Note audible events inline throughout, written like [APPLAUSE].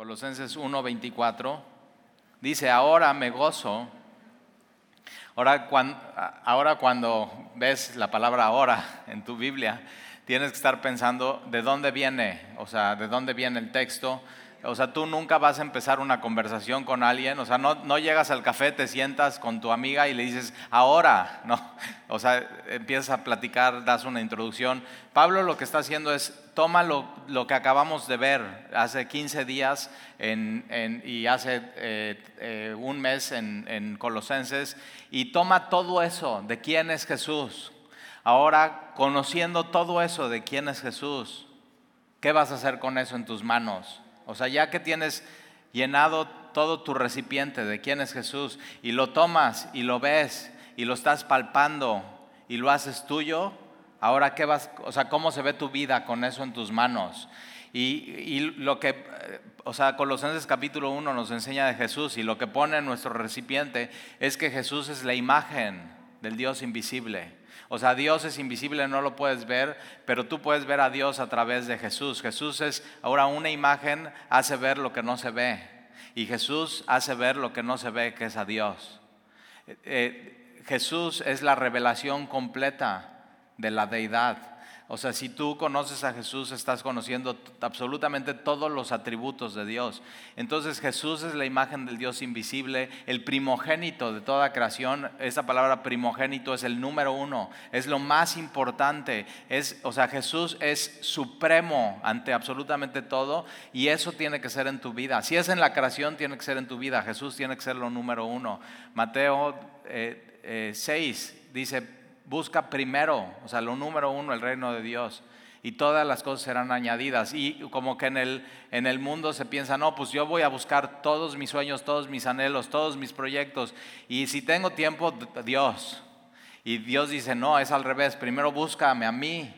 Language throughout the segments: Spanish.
Colosenses 1:24, dice, ahora me gozo. Ahora cuando, ahora cuando ves la palabra ahora en tu Biblia, tienes que estar pensando de dónde viene, o sea, de dónde viene el texto, o sea, tú nunca vas a empezar una conversación con alguien, o sea, no, no, llegas al café, te sientas con tu amiga y le dices, ahora, no, o sea, empiezas a platicar, das una introducción. Pablo lo que está haciendo es, toma lo, lo que acabamos de ver hace 15 días en, en, y hace eh, eh, un mes en, en Colosenses, y toma todo eso de quién es Jesús. Ahora, conociendo todo eso de quién es Jesús, ¿qué vas a hacer con eso en tus manos? O sea, ya que tienes llenado todo tu recipiente de quién es Jesús y lo tomas y lo ves y lo estás palpando y lo haces tuyo, ahora qué vas, o sea, cómo se ve tu vida con eso en tus manos. Y, lo que, o sea, Colosenses capítulo 1 nos enseña de Jesús y lo que pone en nuestro recipiente es que Jesús es la imagen del Dios invisible. O sea, Dios es invisible, no lo puedes ver, pero tú puedes ver a Dios a través de Jesús. Jesús es ahora una imagen, hace ver lo que no se ve. Y Jesús hace ver lo que no se ve, que es a Dios. Eh, eh, Jesús es la revelación completa de la deidad. O sea, si tú conoces a Jesús, estás conociendo absolutamente todos los atributos de Dios. Entonces Jesús es la imagen del Dios invisible, el primogénito de toda creación. Esa palabra primogénito es el número uno, es lo más importante. Es, o sea, Jesús es supremo ante absolutamente todo y eso tiene que ser en tu vida. Si es en la creación, tiene que ser en tu vida. Jesús tiene que ser lo número uno. Mateo 6 eh, eh, dice, busca primero, o sea, lo número uno, el reino de Dios. Y todas las cosas serán añadidas. Y como que en el, en el mundo se piensa, no, pues yo voy a buscar todos mis sueños, todos mis anhelos, todos mis proyectos. Y si tengo tiempo, Dios. Y Dios dice, no, es al revés. Primero búscame a mí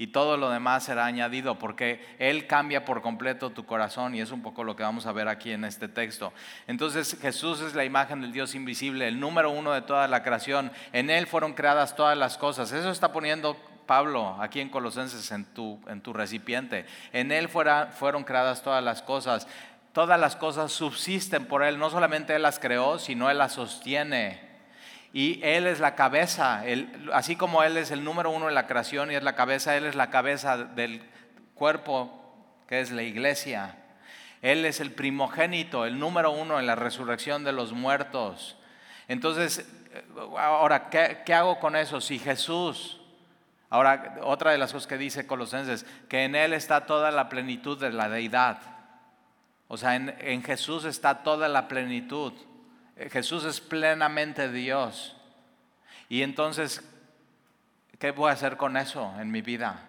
y todo lo demás será añadido porque Él cambia por completo tu corazón y es un poco lo que vamos a ver aquí en este texto. Entonces Jesús es la imagen del Dios invisible, el número uno de toda la creación. En Él fueron creadas todas las cosas. Eso está poniendo Pablo aquí en Colosenses en tu, en tu recipiente. En Él fueron creadas todas las cosas. Todas las cosas subsisten por Él. No solamente Él las creó, sino Él las sostiene y Él es la cabeza, así como Él es el número uno en la creación y es la cabeza, Él es la cabeza del cuerpo que es la iglesia. Él es el primogénito, el número uno en la resurrección de los muertos. Entonces, ahora, ¿qué, ¿qué, hago con eso? Si Jesús, ahora, otra de las cosas que dice Colosenses, que en Él está toda la plenitud de la deidad. O sea, en Jesús está toda la plenitud. Jesús es plenamente Dios. Y entonces, ¿qué voy a hacer con eso en mi vida?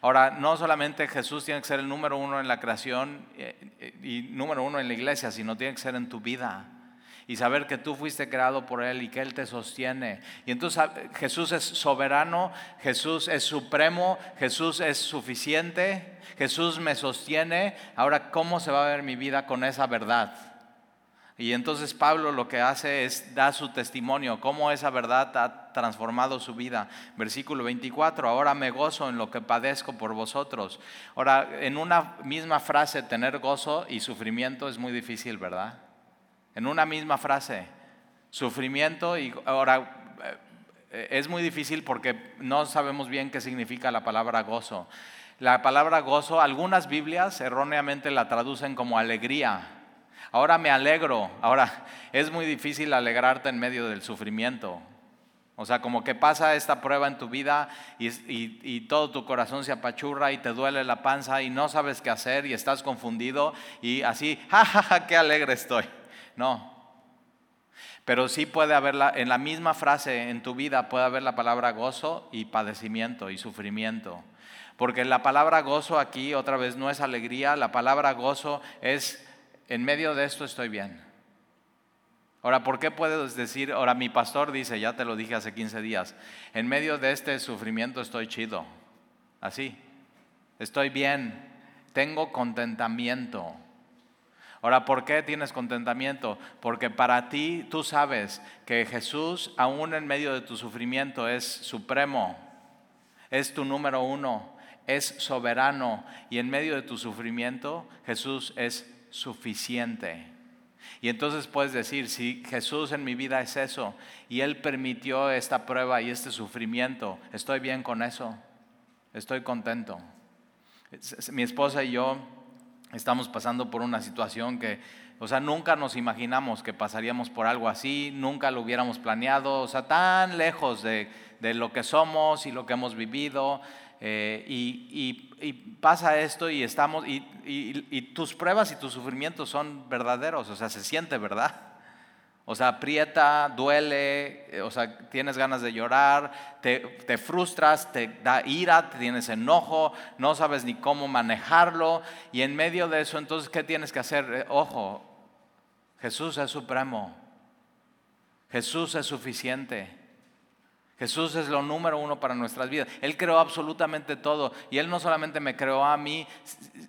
Ahora, no solamente Jesús tiene que ser el número uno en la creación eh, y número uno en la iglesia, sino tiene que ser en tu vida. Y saber que tú fuiste creado por Él y que Él te sostiene. Y entonces ah, Jesús es soberano, Jesús es supremo, Jesús es suficiente, Jesús me sostiene. Ahora, ¿cómo se va a ver mi vida con esa verdad? Y entonces Pablo lo que hace es dar su testimonio, cómo esa verdad ha transformado su vida. Versículo 24, ahora me gozo en lo que padezco por vosotros. Ahora, en una misma frase, tener gozo y sufrimiento es muy difícil, ¿verdad? En una misma frase, sufrimiento y ahora eh, es muy difícil porque no sabemos bien qué significa la palabra gozo. La palabra gozo, algunas Biblias erróneamente la traducen como alegría. Ahora me alegro. Ahora, es muy difícil alegrarte en medio del sufrimiento. O sea, como que pasa esta prueba en tu vida y, todo tu corazón se apachurra y te duele la panza y no sabes qué hacer y estás confundido y así, [LAUGHS] jajaja, ja, ja, qué alegre estoy. No. Pero sí puede haber, en la misma frase en tu vida puede haber la palabra gozo y padecimiento y sufrimiento. Porque la palabra gozo aquí otra vez no es alegría, la palabra gozo es en medio de esto estoy bien. Ahora, ¿por qué puedes decir, ahora mi pastor dice, ya te lo dije hace 15 días, en medio de este sufrimiento estoy chido? Así, estoy bien, tengo contentamiento. Ahora, ¿por qué tienes contentamiento? Porque para ti tú sabes que Jesús, aún en medio de tu sufrimiento, es supremo, es tu número uno, es soberano y en medio de tu sufrimiento Jesús es suficiente. Y entonces puedes decir, si Jesús en mi vida es eso, y Él permitió esta prueba y este sufrimiento, estoy bien con eso, estoy contento. Mi esposa y yo estamos pasando por una situación que, o sea, nunca nos imaginamos que pasaríamos por algo así, nunca lo hubiéramos planeado, o sea, tan lejos de, lo que somos y lo que hemos vivido. Eh, y, pasa esto y estamos, y, tus pruebas y tus sufrimientos son verdaderos, o sea, se siente verdad. O sea, aprieta, duele, eh, o sea, tienes ganas de llorar, te, te, frustras, te da ira, tienes enojo, no sabes ni cómo manejarlo. Y en medio de eso, entonces, ¿qué tienes que hacer? Eh, ojo, Jesús es supremo. Jesús es suficiente. Jesús es lo número uno para nuestras vidas. Él creó absolutamente todo. Y Él no solamente me creó a mí,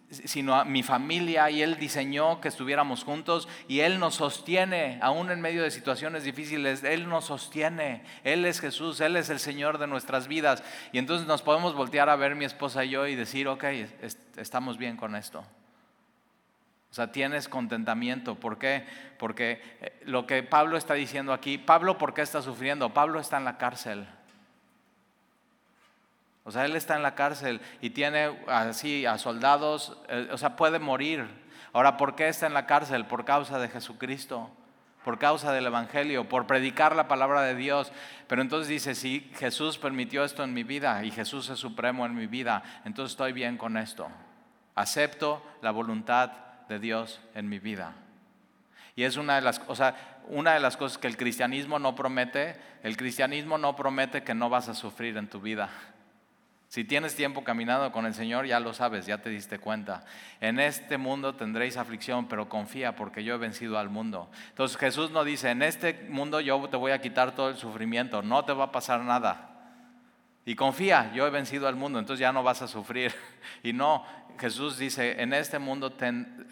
sino a mi familia. Y Él diseñó que estuviéramos juntos. Y Él nos sostiene, aún en medio de situaciones difíciles. Él nos sostiene. Él es Jesús. Él es el Señor de nuestras vidas. Y entonces nos podemos voltear a ver mi esposa y yo y decir, ok, estamos bien con esto. O sea, tienes contentamiento. ¿Por qué? Porque eh, lo que Pablo está diciendo aquí, Pablo, ¿por qué está sufriendo? Pablo está en la cárcel. O sea, él está en la cárcel y tiene así a soldados, eh, o sea, puede morir. Ahora, ¿por qué está en la cárcel? Por causa de Jesucristo, por causa del Evangelio, por predicar la palabra de Dios. Pero entonces dice, si Jesús permitió esto en mi vida y Jesús es supremo en mi vida, entonces estoy bien con esto. Acepto la voluntad de Dios en mi vida. Y es una de las, una de las cosas que el cristianismo no promete. El cristianismo no promete que no vas a sufrir en tu vida. Si tienes tiempo caminando con el Señor, ya lo sabes, ya te diste cuenta. En este mundo tendréis aflicción, pero confía porque yo he vencido al mundo. Entonces Jesús no dice, en este mundo yo te voy a quitar todo el sufrimiento, no te va a pasar nada. Y confía, yo he vencido al mundo, entonces ya no vas a sufrir. [LAUGHS] Y no, Jesús dice, en este mundo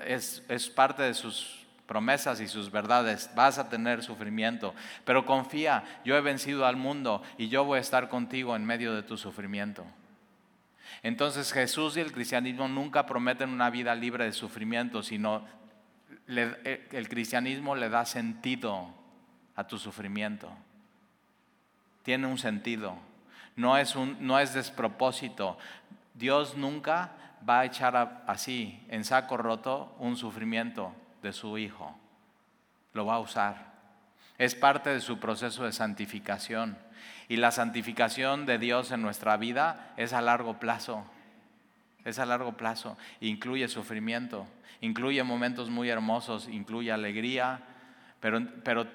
es, parte de sus promesas y sus verdades, vas a tener sufrimiento, pero confía, yo he vencido al mundo y yo voy a estar contigo en medio de tu sufrimiento. Entonces Jesús y el cristianismo nunca prometen una vida libre de sufrimiento, sino eh, el cristianismo le da sentido a tu sufrimiento. Tiene un sentido, no es, un, no es despropósito. Dios nunca va a echar así, en saco roto, un sufrimiento de su Hijo. Lo va a usar. Es parte de su proceso de santificación. Y la santificación de Dios en nuestra vida es a largo plazo. Es a largo plazo. Incluye sufrimiento, incluye momentos muy hermosos, incluye alegría, pero, pero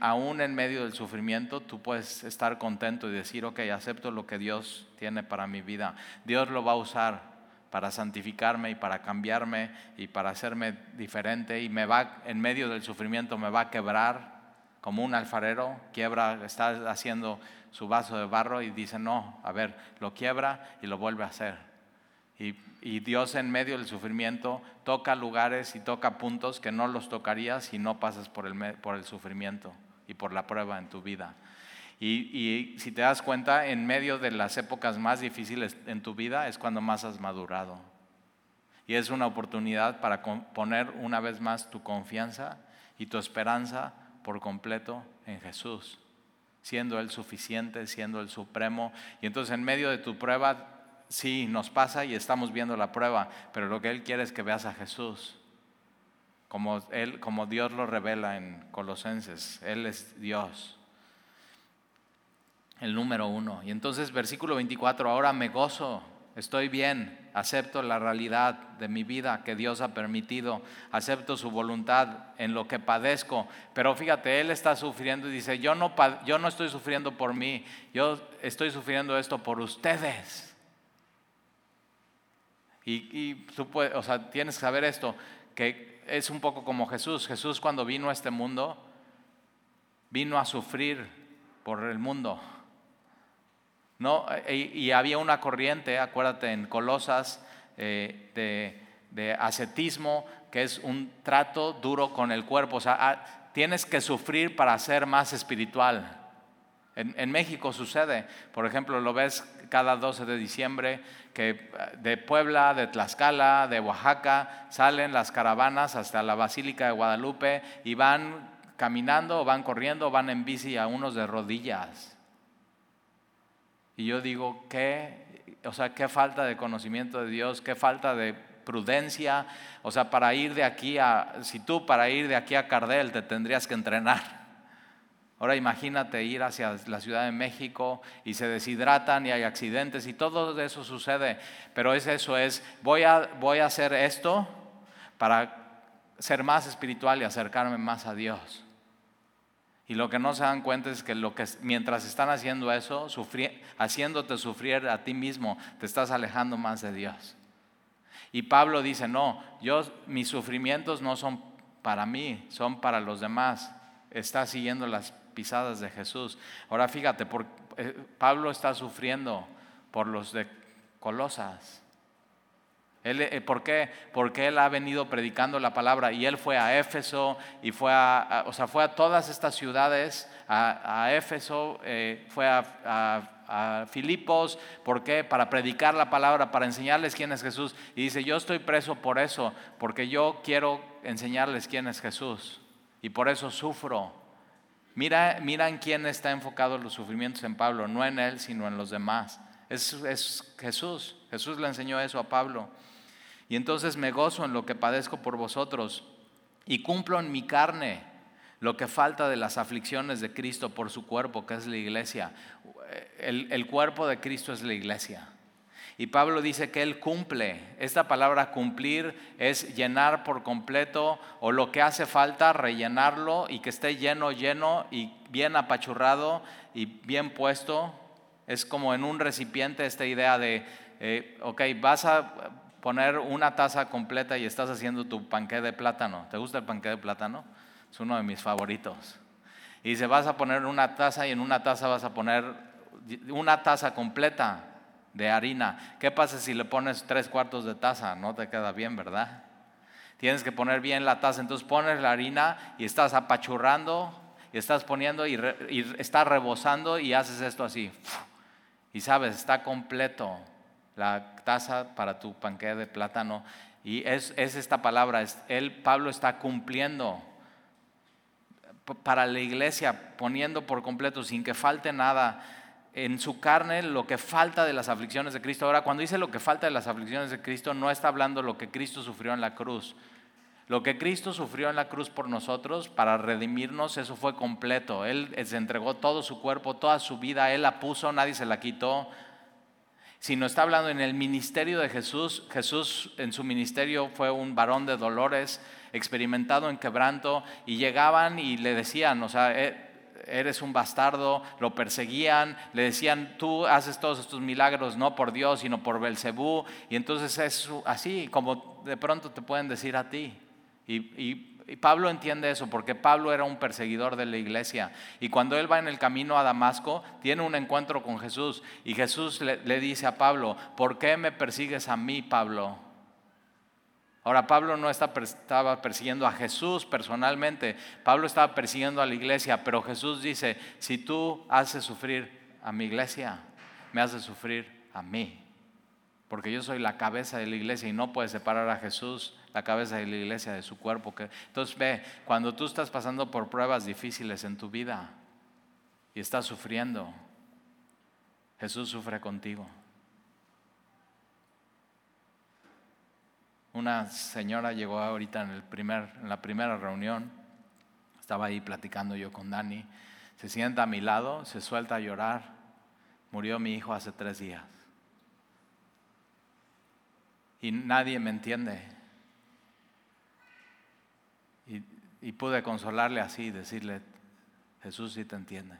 aún en medio del sufrimiento tú puedes estar contento y decir, ok, acepto lo que Dios tiene para mi vida. Dios lo va a usar para santificarme y para cambiarme y para hacerme diferente y me va en medio del sufrimiento me va a quebrar como un alfarero, quiebra, está haciendo su vaso de barro y dice, no, a ver, lo quiebra y lo vuelve a hacer. Y, Dios en medio del sufrimiento toca lugares y toca puntos que no los tocarías si no pasas por el, por el sufrimiento y por la prueba en tu vida. Y, si te das cuenta, en medio de las épocas más difíciles en tu vida es cuando más has madurado. Y es una oportunidad para poner una vez más tu confianza y tu esperanza por completo en Jesús, siendo Él suficiente, siendo el supremo. Y entonces en medio de tu prueba, sí, nos pasa y estamos viendo la prueba, pero lo que Él quiere es que veas a Jesús. Como, él, como Dios lo revela en Colosenses, Él es Dios el número uno. Y entonces versículo 24, ahora me gozo, estoy bien, acepto la realidad de mi vida que Dios ha permitido, acepto su voluntad en lo que padezco. Pero fíjate, Él está sufriendo y dice, yo no, yo no estoy sufriendo por mí, yo estoy sufriendo esto por ustedes. Y, o sea, tienes que saber esto, que es un poco como Jesús. Jesús cuando vino a este mundo, vino a sufrir por el mundo. ¿no? Y, había una corriente, acuérdate, en Colosas eh, de, ascetismo, que es un trato duro con el cuerpo. O sea, ah, tienes que sufrir para ser más espiritual. En, México sucede, por ejemplo, lo ves cada 12 de diciembre que eh, de Puebla, de Tlaxcala, de Oaxaca, salen las caravanas hasta la Basílica de Guadalupe y van caminando, van corriendo, van en bici a unos de rodillas. Y yo digo, ¿qué? O sea, qué falta de conocimiento de Dios, qué falta de prudencia. O sea, para ir de aquí a, si tú para ir de aquí a Cardel te tendrías que entrenar. Ahora imagínate ir hacia la Ciudad de México y se deshidratan y hay accidentes y todo eso sucede. Pero es eso, es voy a, voy a hacer esto para ser más espiritual y acercarme más a Dios. Y lo que no se dan cuenta es que, lo que mientras están haciendo eso, haciéndote sufrir a ti mismo, te estás alejando más de Dios. Y Pablo dice, no, yo, mis sufrimientos no son para mí, son para los demás. Está siguiendo las pisadas de Jesús. Ahora fíjate, eh, Pablo está sufriendo por los de Colosas. Eh, ¿Por qué? Porque él ha venido predicando la palabra y él fue a Éfeso y fue a, o sea, fue a todas estas ciudades, a, Éfeso, eh, fue a, Filipos, ¿por qué? Para predicar la palabra, para enseñarles quién es Jesús. Y dice, yo estoy preso por eso, porque yo quiero enseñarles quién es Jesús y por eso sufro. Mira, mira en quién está enfocado los sufrimientos en Pablo, no en él, sino en los demás. Es, es Jesús. Jesús le enseñó eso a Pablo. Y entonces me gozo en lo que padezco por vosotros y cumplo en mi carne lo que falta de las aflicciones de Cristo por su cuerpo, que es la iglesia. El cuerpo de Cristo es la iglesia. Y Pablo dice que él cumple. Esta palabra cumplir es llenar por completo o lo que hace falta, rellenarlo y que esté lleno, lleno y bien apachurrado y bien puesto. Es como en un recipiente esta idea de, eh, ok, vas a poner una taza completa y estás haciendo tu panqué de plátano. ¿Te gusta el panqué de plátano? Es uno de mis favoritos. Y dice, vas a poner una taza y en una taza vas a poner una taza completa de harina. ¿Qué pasa si le pones tres cuartos de taza? No te queda bien, ¿verdad? Tienes que poner bien la taza. Entonces pones la harina y estás apachurrando y estás poniendo y, estás rebosando y haces esto así. Y sabes, está completo la taza para tu panque de plátano. Y es, es esta palabra, es, él, Pablo está cumpliendo para la iglesia, poniendo por completo, sin que falte nada en su carne lo que falta de las aflicciones de Cristo. Ahora, cuando dice lo que falta de las aflicciones de Cristo, no está hablando lo que Cristo sufrió en la cruz. Lo que Cristo sufrió en la cruz por nosotros para redimirnos, eso fue completo. Él se entregó todo su cuerpo, toda su vida, Él la puso, nadie se la quitó. Sino está hablando en el ministerio de Jesús. Jesús en su ministerio fue un varón de dolores, experimentado en quebranto, y llegaban y le decían, o sea, eh, eres un bastardo, lo perseguían, le decían, tú haces todos estos milagros no por Dios, sino por Belcebú, y entonces es así como de pronto te pueden decir a ti. Y, Pablo entiende eso, porque Pablo era un perseguidor de la iglesia, y cuando él va en el camino a Damasco, tiene un encuentro con Jesús, y Jesús le dice a Pablo, ¿por qué me persigues a mí, Pablo? Ahora, Pablo no estaba persiguiendo a Jesús personalmente, Pablo estaba persiguiendo a la iglesia, pero Jesús dice, si tú haces sufrir a mi iglesia, me haces sufrir a mí, porque yo soy la cabeza de la iglesia y no puedes separar a Jesús, la cabeza de la iglesia, de su cuerpo. Entonces ve, cuando tú estás pasando por pruebas difíciles en tu vida y estás sufriendo, Jesús sufre contigo. Una señora llegó ahorita en, el primer, en la primera reunión, estaba ahí platicando yo con Dani, se sienta a mi lado, se suelta a llorar, murió mi hijo hace tres días. Y nadie me entiende. Y, y pude consolarle así, decirle, Jesús sí te entiende.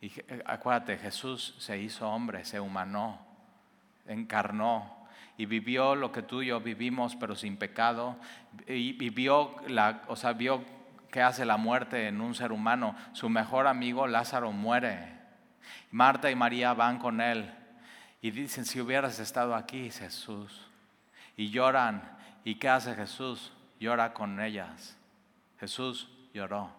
Y eh, acuérdate, Jesús se hizo hombre, se humanó, encarnó, y vivió lo que tú y yo vivimos, pero sin pecado, y, vivió la, o sea, vio qué hace la muerte en un ser humano. Su mejor amigo Lázaro muere. Marta y María van con él y dicen, si hubieras estado aquí, Jesús. Y lloran. ¿Y qué hace Jesús? Llora con ellas. Jesús lloró.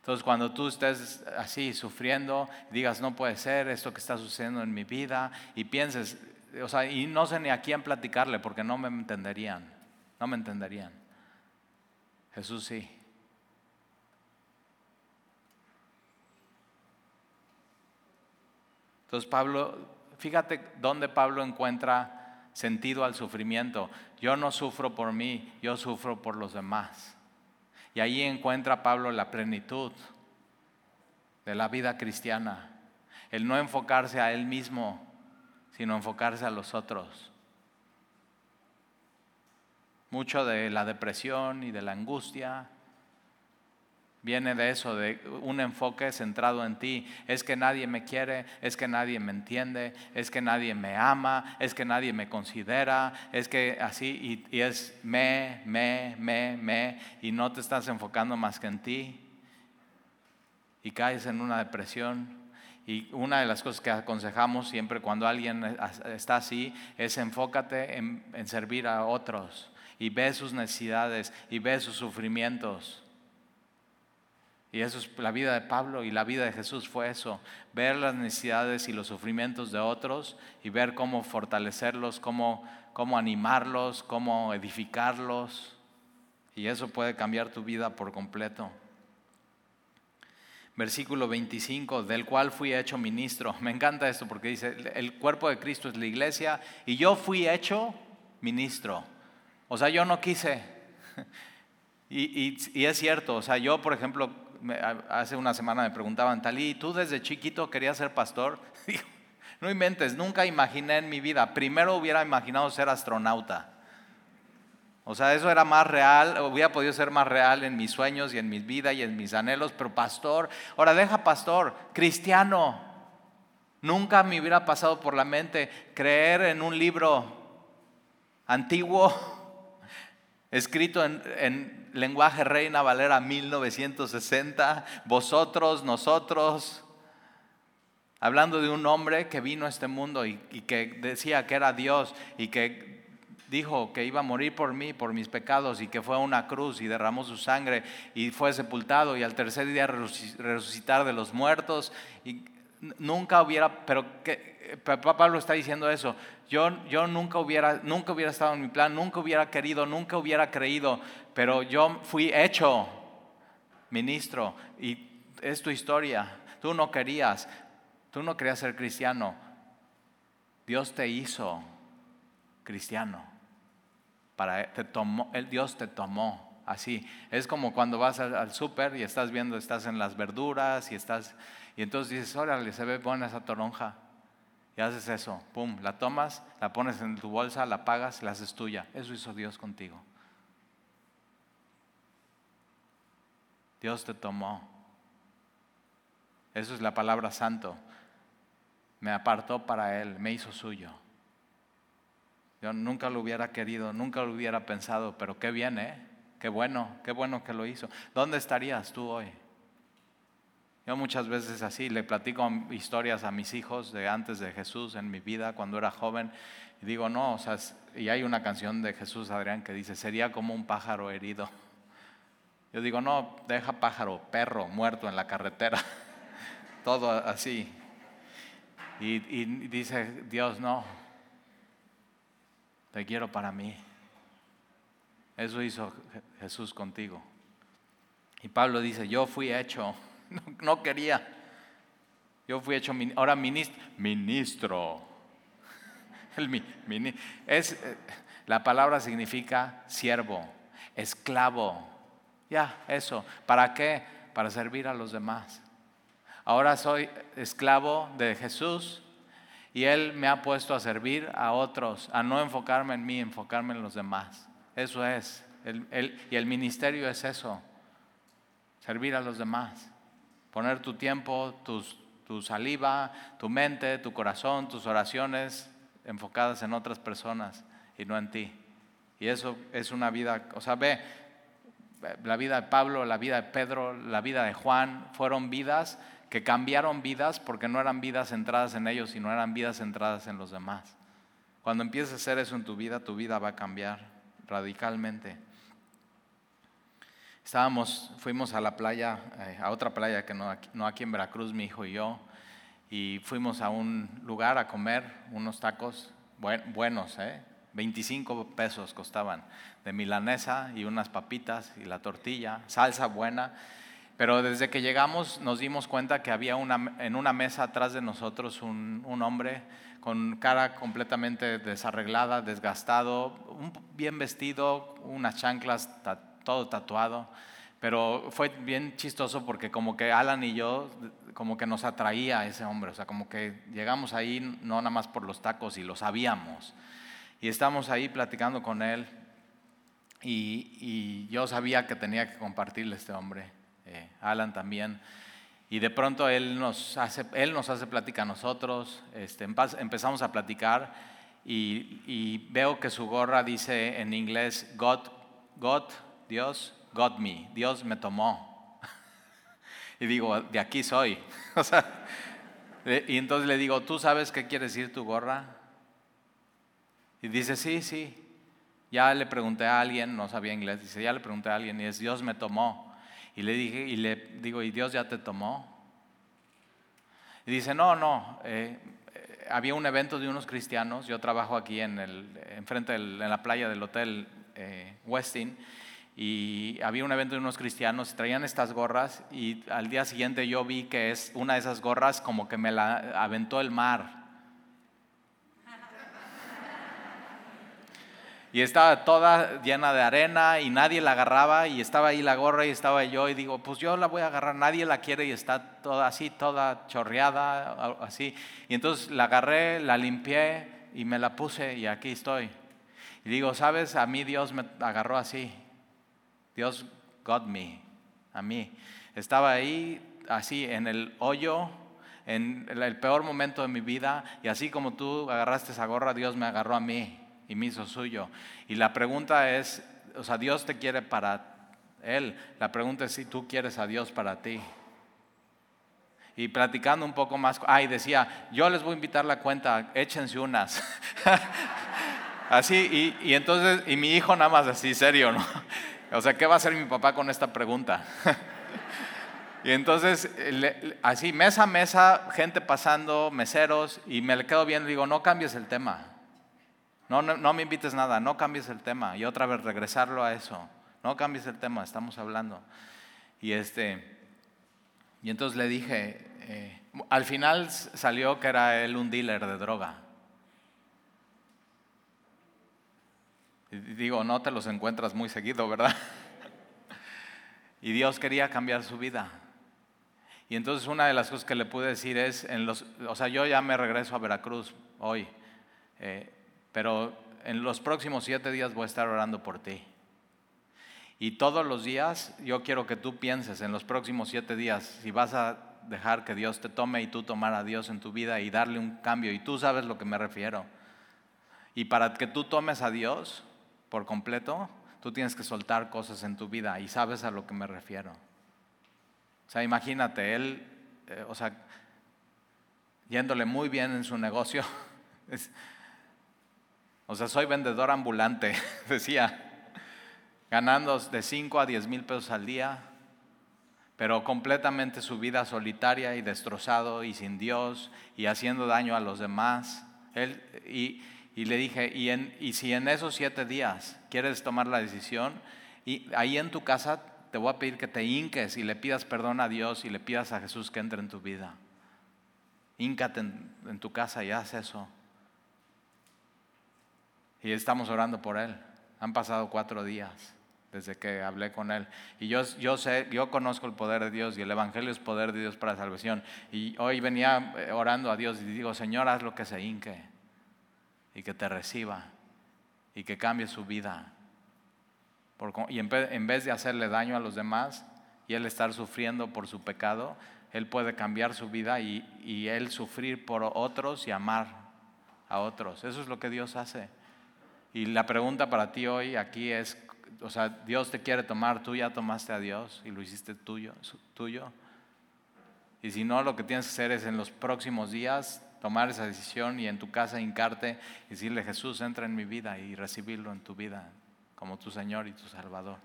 Entonces, cuando tú estés así sufriendo, digas, no puede ser esto que está sucediendo en mi vida, y pienses, o sea, y no sé ni a quién platicarle porque no me entenderían, no me entenderían. Jesús sí. Entonces, Pablo, fíjate dónde Pablo encuentra sentido al sufrimiento. Yo no sufro por mí, yo sufro por los demás. Y ahí encuentra Pablo la plenitud de la vida cristiana. El no enfocarse a él mismo, sino enfocarse a los otros. Mucho de la depresión y de la angustia viene de eso, de un enfoque centrado en ti. Es que nadie me quiere, es que nadie me entiende, es que nadie me ama, es que nadie me considera, es que así, y, es me, me, me, me, y no te estás enfocando más que en ti. Y caes en una depresión. Y una de las cosas que aconsejamos siempre cuando alguien está así es enfócate en, servir a otros y ve sus necesidades y ve sus sufrimientos y eso es la vida de Pablo y la vida de Jesús fue eso, ver las necesidades y los sufrimientos de otros y ver cómo fortalecerlos, cómo, cómo animarlos, cómo edificarlos. Y eso puede cambiar tu vida por completo. Versículo 25, del cual fui hecho ministro. [LAUGHS] Me encanta esto porque dice, el cuerpo de Cristo es la iglesia y yo fui hecho ministro. O sea, yo no quise. [LAUGHS] Y, es cierto, o sea, yo, por ejemplo, hace una semana me preguntaban, Talí, ¿tú desde chiquito querías ser pastor? [LAUGHS] no inventes, nunca imaginé en mi vida. Primero hubiera imaginado ser astronauta. O sea, eso era más real, hubiera podido ser más real en mis sueños y en mi vida y en mis anhelos, pero pastor, ahora deja pastor, cristiano. Nunca me hubiera pasado por la mente creer en un libro antiguo, [LAUGHS] escrito en lenguaje Reina Valera 1960, vosotros, nosotros, hablando de un hombre que vino a este mundo y, que decía que era Dios y que dijo que iba a morir por mí, por mis pecados, y que fue a una cruz y derramó su sangre y fue sepultado y al tercer día resucitar de los muertos. Y nunca hubiera, pero que, Pablo está diciendo eso, yo, yo nunca, hubiera, nunca hubiera estado en mi plan, nunca hubiera querido, nunca hubiera creído, pero yo fui hecho ministro y es tu historia. Tú no querías, tú no querías ser cristiano. Dios te hizo cristiano. Para, te tomó, el Dios te tomó así. Es como cuando vas al, al súper y estás viendo, estás en las verduras y estás, y entonces dices, órale, se ve buena esa toronja. Y haces eso, pum, la tomas, la pones en tu bolsa, la pagas, la haces tuya. Eso hizo Dios contigo. Dios te tomó. Eso es la palabra santo. Me apartó para Él, me hizo suyo. Yo nunca lo hubiera querido, nunca lo hubiera pensado, pero qué bien, ¿eh? Qué bueno, qué bueno que lo hizo. ¿Dónde estarías tú hoy? Yo muchas veces así le platico historias a mis hijos de antes de Jesús en mi vida, cuando era joven, y digo, no, o sea, y hay una canción de Jesús Adrián que dice, sería como un pájaro herido. Yo digo, no, deja pájaro, perro muerto en la carretera, [LAUGHS] todo así. Y, y dice Dios, no, te quiero para mí. Eso hizo Jesús contigo. Y Pablo dice, yo fui hecho [LAUGHS] no, quería. Yo fui hecho, ahora ministro. [LAUGHS] Ministro. es, eh, la palabra significa siervo, esclavo. Ya, eso. ¿Para qué? Para servir a los demás. Ahora soy esclavo de Jesús y Él me ha puesto a servir a otros, a no enfocarme en mí, enfocarme en los demás. Eso es. y el ministerio es eso, servir a los demás. Poner tu tiempo, tu saliva, tu mente, tu corazón, tus oraciones enfocadas en otras personas y no en ti. Y eso es una vida, o sea, ve, la vida de Pablo, la vida de Pedro, la vida de Juan, fueron vidas que cambiaron vidas porque no eran vidas centradas en ellos, sino eran vidas centradas en los demás. Cuando empieces a hacer eso en tu vida, tu vida va a cambiar radicalmente. Estábamos, fuimos a la playa, eh, a otra playa que no aquí, no aquí en Veracruz, mi hijo y yo, y fuimos a un lugar a comer unos tacos buenos, ¿eh? 25 pesos costaban, de milanesa y unas papitas y la tortilla, salsa buena. Pero desde que llegamos nos dimos cuenta que había una, en una mesa atrás de nosotros un, un hombre con cara completamente desarreglada, desgastado, bien vestido, unas chanclas, todo tatuado. Pero fue bien chistoso porque como que Alan y yo, como que nos atraía ese hombre, o sea, como que llegamos ahí no nada más por los tacos y lo sabíamos. Y estamos ahí platicando con él y, yo sabía que tenía que compartirle a este hombre, eh, Alan también. Y de pronto él nos hace, él nos hace plática a nosotros, este, empezamos a platicar y, veo que su gorra dice en inglés, God, God, Dios, got me, Dios me tomó. [LAUGHS] y digo, de aquí soy. [LAUGHS] y entonces le digo, ¿tú sabes qué quiere decir tu gorra? Y dice, sí, sí. Ya le pregunté a alguien, no sabía inglés, dice, ya le pregunté a alguien y es, Dios me tomó. Y le dije, y le digo, ¿y Dios ya te tomó? Y dice, no, no. Eh, eh, había un evento de unos cristianos, yo trabajo aquí en, el, enfrente en la playa del hotel eh, Westin, y había un evento de unos cristianos, traían estas gorras y al día siguiente yo vi que es una de esas gorras como que me la aventó el mar. Y estaba toda llena de arena y nadie la agarraba y estaba ahí la gorra y estaba yo y digo, pues yo la voy a agarrar, nadie la quiere y está toda así, toda chorreada, así. Y entonces la agarré, la limpié y me la puse y aquí estoy. Y digo, ¿sabes? A mí Dios me agarró así. Dios got me, a mí. Estaba ahí así en el hoyo, en el peor momento de mi vida y así como tú agarraste esa gorra, Dios me agarró a mí y me hizo suyo. Y la pregunta es, o sea, Dios te quiere para Él. La pregunta es si tú quieres a Dios para ti. Y platicando un poco más, ay, decía, yo les voy a invitar la cuenta, échense unas. [LAUGHS] así, y, y, entonces, y mi hijo nada más así, serio, ¿no? o sea, ¿qué va a hacer mi papá con esta pregunta? [LAUGHS] y entonces, así, mesa a mesa, gente pasando, meseros, y me le quedo y digo, no cambies el tema. No, no, me invites nada, no cambies el tema. Y otra vez regresarlo a eso. No cambies el tema, estamos hablando. Y, este, y entonces le dije, eh, al final salió que era él un dealer de droga. Y digo, no te los encuentras muy seguido, ¿verdad? [LAUGHS] y Dios quería cambiar su vida. Y entonces una de las cosas que le pude decir es, en los, o sea, yo ya me regreso a Veracruz hoy. Eh, pero en los próximos siete días voy a estar orando por ti. Y todos los días yo quiero que tú pienses en los próximos siete días si vas a dejar que Dios te tome y tú tomar a Dios en tu vida y darle un cambio. Y tú sabes lo que me refiero. Y para que tú tomes a Dios por completo, tú tienes que soltar cosas en tu vida y sabes a lo que me refiero. O sea, imagínate, él, eh, o sea, yéndole muy bien en su negocio. [LAUGHS] O sea, soy vendedor ambulante, [LAUGHS] decía, ganando de 5 a 10 mil pesos al día, pero completamente su vida solitaria y destrozado y sin Dios y haciendo daño a los demás. Él, y, le dije, y, en, y si en esos siete días quieres tomar la decisión, y ahí en tu casa te voy a pedir que te hinques y le pidas perdón a Dios y le pidas a Jesús que entre en tu vida. Híncate en, en tu casa y haz eso. Y estamos orando por él. Han pasado cuatro días desde que hablé con él. Y yo, yo sé, yo conozco el poder de Dios y el Evangelio es poder de Dios para salvación. Y hoy venía eh, orando a Dios y digo, Señor, haz lo que se hinque y que te reciba y que cambie su vida. y en vez de hacerle daño a los demás y él estar sufriendo por su pecado, él puede cambiar su vida y, y él sufrir por otros y amar a otros. Eso es lo que Dios hace. Y la pregunta para ti hoy aquí es, o sea, Dios te quiere tomar, tú ya tomaste a Dios y lo hiciste tuyo, tuyo. Y si no, lo que tienes que hacer es en los próximos días tomar esa decisión y en tu casa hincarte y decirle, Jesús, entra en mi vida y recibirlo en tu vida como tu Señor y tu Salvador.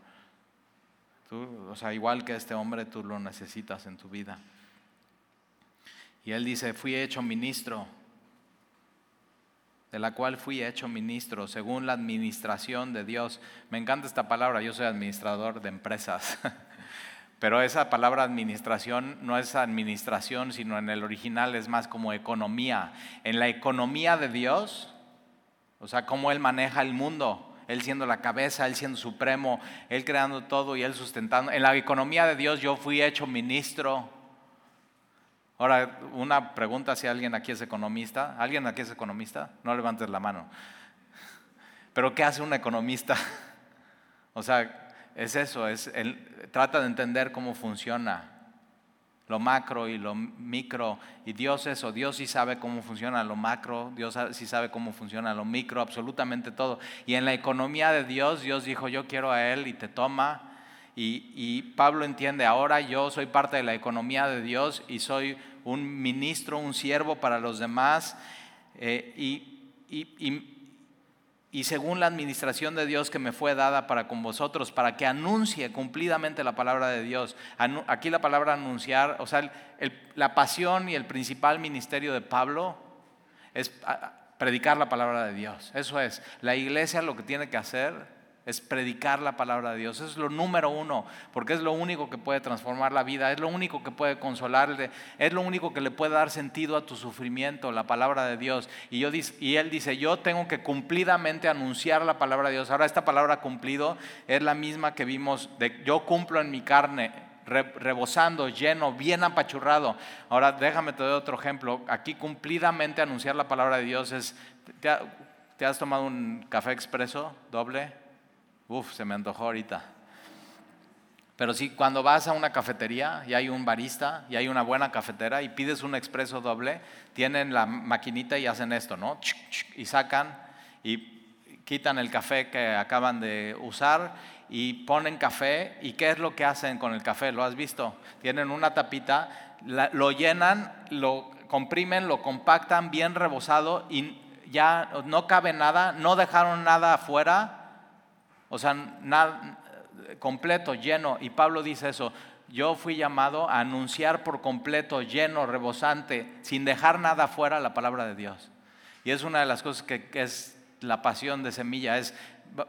Tú, o sea, igual que este hombre, tú lo necesitas en tu vida. Y él dice, fui hecho ministro, de la cual fui hecho ministro según la administración de Dios. Me encanta esta palabra, yo soy administrador de empresas. [LAUGHS] Pero esa palabra administración no es administración, sino en el original es más como economía. En la economía de Dios, o sea, cómo Él maneja el mundo, Él siendo la cabeza, Él siendo supremo, Él creando todo y Él sustentando. En la economía de Dios yo fui hecho ministro Ahora, una pregunta si alguien aquí es economista. ¿Alguien aquí es economista? No levantes la mano. Pero ¿qué hace un economista? O sea, es eso, es trata de entender cómo funciona lo macro y lo micro. Y Dios eso, Dios sí sabe cómo funciona lo macro, Dios sí sabe cómo funciona lo micro, absolutamente todo. Y en la economía de Dios, Dios dijo, yo quiero a Él y te toma y, Pablo entiende, ahora yo soy parte de la economía de Dios y soy un ministro, un siervo para los demás. Eh, y, y, según la administración de Dios que me fue dada para con vosotros, para que anuncie cumplidamente la palabra de Dios. Aquí la palabra anunciar, o sea, la pasión y el principal ministerio de Pablo es predicar la palabra de Dios. Eso es, la iglesia lo que tiene que hacer es predicar la palabra de Dios. Es lo número uno, porque es lo único que puede transformar la vida, es lo único que puede consolarle, es lo único que le puede dar sentido a tu sufrimiento, la palabra de Dios. Y, yo, y él dice, yo tengo que cumplidamente anunciar la palabra de Dios. Ahora esta palabra cumplido es la misma que vimos de yo cumplo en mi carne, rebosando, lleno, bien apachurrado. Ahora déjame te doy otro ejemplo. Aquí cumplidamente anunciar la palabra de Dios es, ¿te, has tomado un café expreso doble? Uf, se me antojó ahorita. Pero sí, cuando vas a una cafetería y hay un barista y hay una buena cafetera y pides un expreso doble, tienen la maquinita y hacen esto, ¿no? Y sacan y quitan el café que acaban de usar y ponen café. ¿Y qué es lo que hacen con el café? ¿Lo has visto? Tienen una tapita, lo llenan, lo comprimen, lo compactan bien rebosado y ya no cabe nada, no dejaron nada afuera o sea, nada, completo, lleno. Y Pablo dice eso. Yo fui llamado a anunciar por completo, lleno, rebosante, sin dejar nada fuera la palabra de Dios. Y es una de las cosas que, es la pasión de semilla, es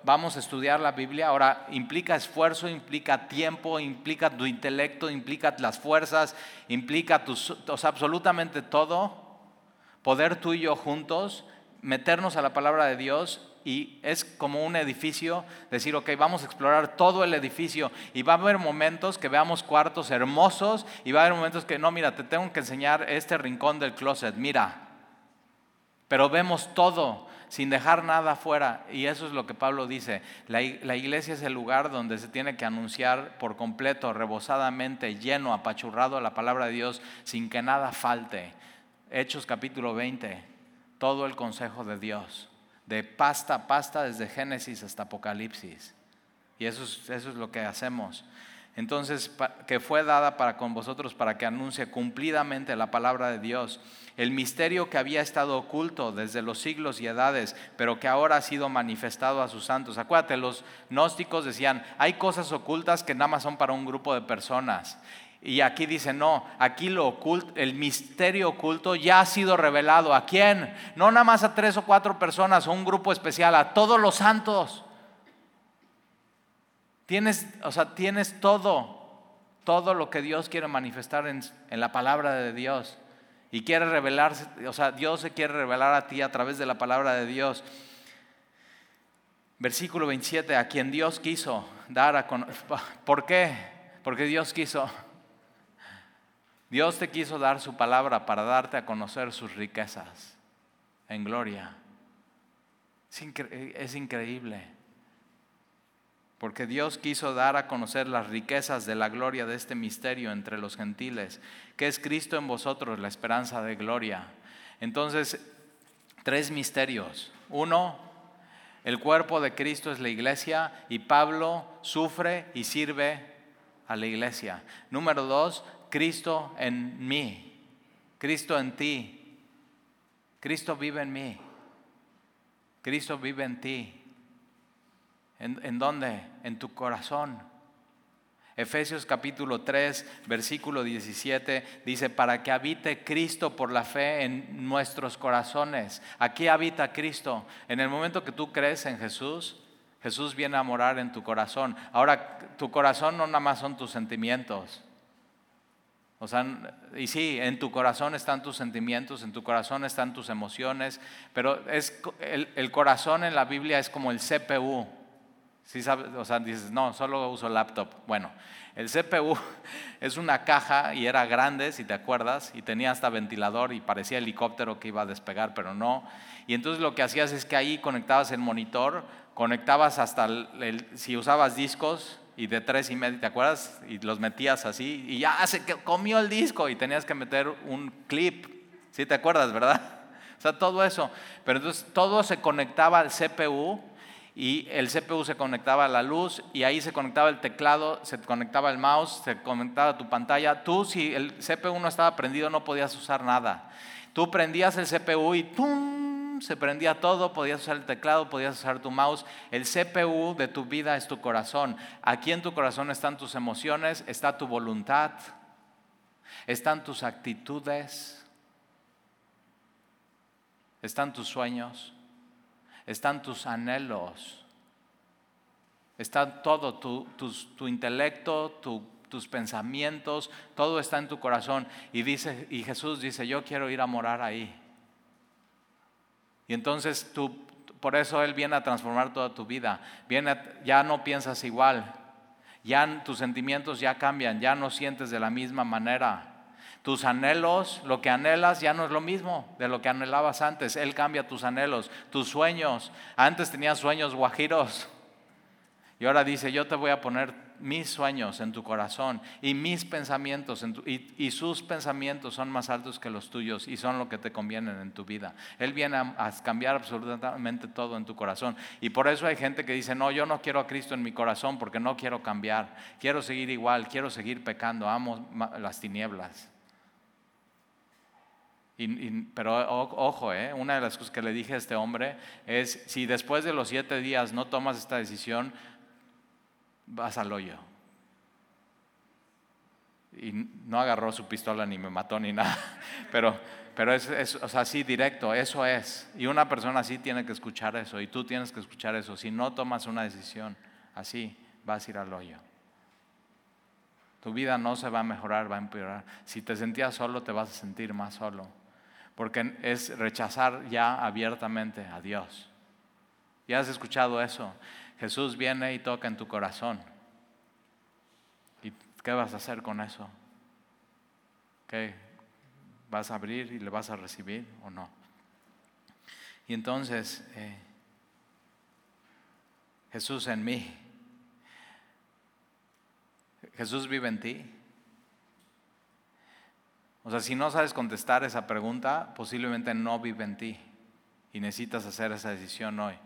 vamos a estudiar la Biblia. Ahora, implica esfuerzo, implica tiempo, implica tu intelecto, implica las fuerzas, implica tus, absolutamente todo. Poder tú y yo juntos meternos a la palabra de Dios y es como un edificio, decir, ok, vamos a explorar todo el edificio. Y va a haber momentos que veamos cuartos hermosos y va a haber momentos que no, mira, te tengo que enseñar este rincón del closet, mira, pero vemos todo sin dejar nada afuera. Y eso es lo que Pablo dice, la, la iglesia es el lugar donde se tiene que anunciar por completo, rebosadamente, lleno, apachurrado la palabra de Dios sin que nada falte. Hechos capítulo 20, todo el consejo de Dios de pasta a pasta desde Génesis hasta Apocalipsis. Y eso es, eso es lo que hacemos. Entonces, que fue dada para con vosotros para que anuncie cumplidamente la palabra de Dios, el misterio que había estado oculto desde los siglos y edades, pero que ahora ha sido manifestado a sus santos. Acuérdate, los gnósticos decían, hay cosas ocultas que nada más son para un grupo de personas. Y aquí dice, no, aquí lo oculto, el misterio oculto ya ha sido revelado. ¿A quién? No nada más a tres o cuatro personas o un grupo especial, a todos los santos. Tienes, o sea, tienes todo, todo lo que Dios quiere manifestar en, en la palabra de Dios. Y quiere revelarse, o sea, Dios se quiere revelar a ti a través de la palabra de Dios. Versículo 27, a quien Dios quiso dar a conocer. [LAUGHS] ¿Por qué? Porque Dios quiso Dios te quiso dar su palabra para darte a conocer sus riquezas en gloria. Es, increíble. Porque Dios quiso dar a conocer las riquezas de la gloria de este misterio entre los gentiles, que es Cristo en vosotros, la esperanza de gloria. Entonces, tres misterios. Uno, el cuerpo de Cristo es la iglesia y Pablo sufre y sirve a la iglesia. Número dos, Cristo en mí, Cristo en ti, Cristo vive en mí, Cristo vive en ti. ¿En, dónde? En tu corazón. Efesios capítulo 3, versículo 17 dice, para que habite Cristo por la fe en nuestros corazones. Aquí habita Cristo. En el momento que tú crees en Jesús, Jesús viene a morar en tu corazón. Ahora, tu corazón no nada más son tus sentimientos. O sea, y sí, en tu corazón están tus sentimientos, en tu corazón están tus emociones, pero es, el, corazón en la Biblia es como el CPU. ¿Sí sabes? O sea, dices, no, solo uso laptop. Bueno, el CPU [LAUGHS] es una caja y era grande, si te acuerdas, y tenía hasta ventilador y parecía helicóptero que iba a despegar, pero no. Y entonces lo que hacías es que ahí conectabas el monitor, conectabas hasta si usabas discos y de tres y medio, ¿te acuerdas? Y los metías así y ya se comió el disco y tenías que meter un clip. ¿Sí te acuerdas, verdad? [LAUGHS] O sea, todo eso. Pero entonces todo se conectaba al CPU y el CPU se conectaba a la luz y ahí se conectaba el teclado, se conectaba el mouse, se conectaba tu pantalla. Tú si el CPU no estaba prendido no podías usar nada. Tú prendías el CPU y se prendía todo, podías usar el teclado, podías usar tu mouse. El CPU de tu vida es tu corazón. Aquí en tu corazón están tus emociones, está tu voluntad, están tus actitudes, están tus sueños están tus anhelos, está todo, tu, intelecto, tus pensamientos, todo está en tu corazón. Y, dice, y Jesús dice, yo quiero ir a morar ahí. Y entonces tú, por eso Él viene a transformar toda tu vida. Viene, ya no piensas igual, ya tus sentimientos ya cambian, ya no sientes de la misma manera. Tus anhelos, lo que anhelas ya no es lo mismo de lo que anhelabas antes. Él cambia tus anhelos, tus sueños. Antes tenías sueños guajiros. Y ahora dice, yo te voy a poner mis sueños en tu corazón y mis pensamientos y, sus pensamientos son más altos que los tuyos y son lo que te convienen en tu vida. Él viene a, cambiar absolutamente todo en tu corazón. Y por eso hay gente que dice, no, yo no quiero a Cristo en mi corazón porque no quiero cambiar. Quiero seguir igual, quiero seguir pecando, amo las tinieblas pero ojo, eh, una de las cosas que le dije a este hombre es, si después de los siete días no tomas esta decisión, vas al hoyo. Y no agarró su pistola ni me mató ni nada, [LAUGHS] pero, pero es, así directo, eso es. Y una persona así tiene que escuchar eso, y tú tienes que escuchar eso. Si no tomas una decisión así, vas a ir al hoyo. Tu vida no se va a mejorar, va a empeorar. Si te sentías solo, te vas a sentir más solo porque es rechazar ya abiertamente a Dios. ¿Ya has escuchado eso? Jesús viene y toca en tu corazón. ¿Y qué vas a hacer con eso? ¿Qué? ¿Vas a abrir y le vas a recibir o no? Y entonces, eh, Jesús en mí. Jesús vive en ti. O sea, si no sabes contestar esa pregunta, posiblemente no vive en ti y necesitas hacer esa decisión hoy.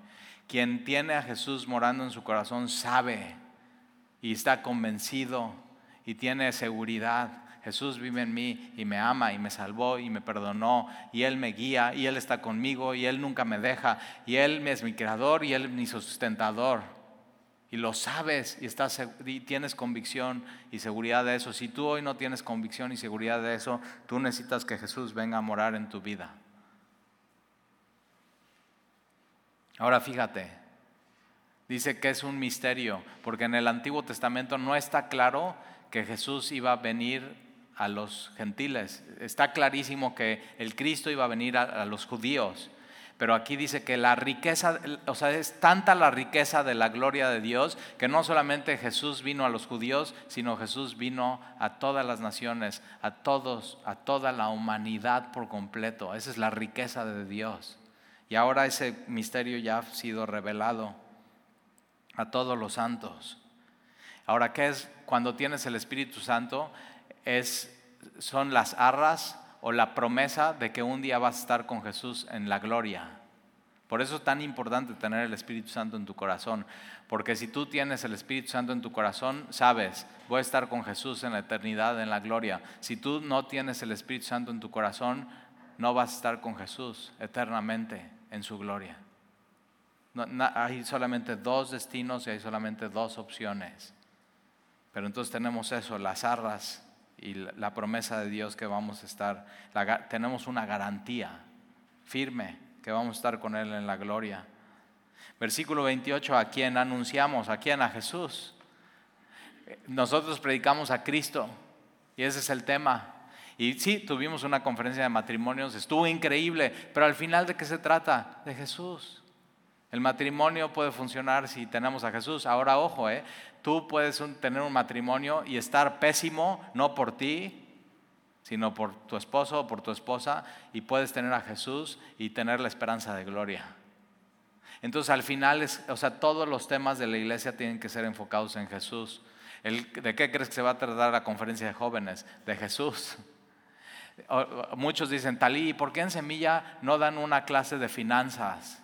Quien tiene a Jesús morando en su corazón sabe y está convencido y tiene seguridad. Jesús vive en mí y me ama y me salvó y me perdonó y Él me guía y Él está conmigo y Él nunca me deja y Él es mi creador y Él es mi sustentador y lo sabes y, estás, y tienes convicción y seguridad de eso. Si tú hoy no tienes convicción y seguridad de eso, tú necesitas que Jesús venga a morar en tu vida. Ahora fíjate, dice que es un misterio, porque en el Antiguo Testamento no está claro que Jesús iba a venir a los gentiles. Está clarísimo que el Cristo iba a venir a los judíos pero aquí dice que la riqueza, o sea, es tanta la riqueza de la gloria de Dios que no solamente Jesús vino a los judíos, sino Jesús vino a todas las naciones, a todos, a toda la humanidad por completo. Esa es la riqueza de Dios. Y ahora ese misterio ya ha sido revelado a todos los santos. Ahora, ¿qué es cuando tienes el Espíritu Santo? Es, son las arras o la promesa de que un día vas a estar con Jesús en la gloria. Por eso es tan importante tener el Espíritu Santo en tu corazón, porque si tú tienes el Espíritu Santo en tu corazón, sabes, voy a estar con Jesús en la eternidad, en la gloria. Si tú no tienes el Espíritu Santo en tu corazón, no vas a estar con Jesús eternamente en su gloria. hay solamente dos destinos y hay solamente dos opciones. Pero entonces tenemos eso, las arras y la promesa de Dios que vamos a estar, tenemos una garantía firme que vamos a estar con Él en la gloria. Versículo 28, ¿a quién anunciamos? ¿A quién? A Jesús. Nosotros predicamos a Cristo y ese es el tema. Y sí, tuvimos una conferencia de matrimonios, estuvo increíble, pero al final de qué se trata? De Jesús. El matrimonio puede funcionar si tenemos a Jesús. Ahora, ojo, ¿eh? tú puedes tener un matrimonio y estar pésimo, no por ti, sino por tu esposo o por tu esposa, y puedes tener a Jesús y tener la esperanza de gloria. Entonces, al final, o sea, todos los temas de la iglesia tienen que ser enfocados en Jesús. ¿De qué crees que se va a tratar la conferencia de jóvenes? De Jesús. Muchos dicen, Talí, ¿por qué en Semilla no dan una clase de finanzas?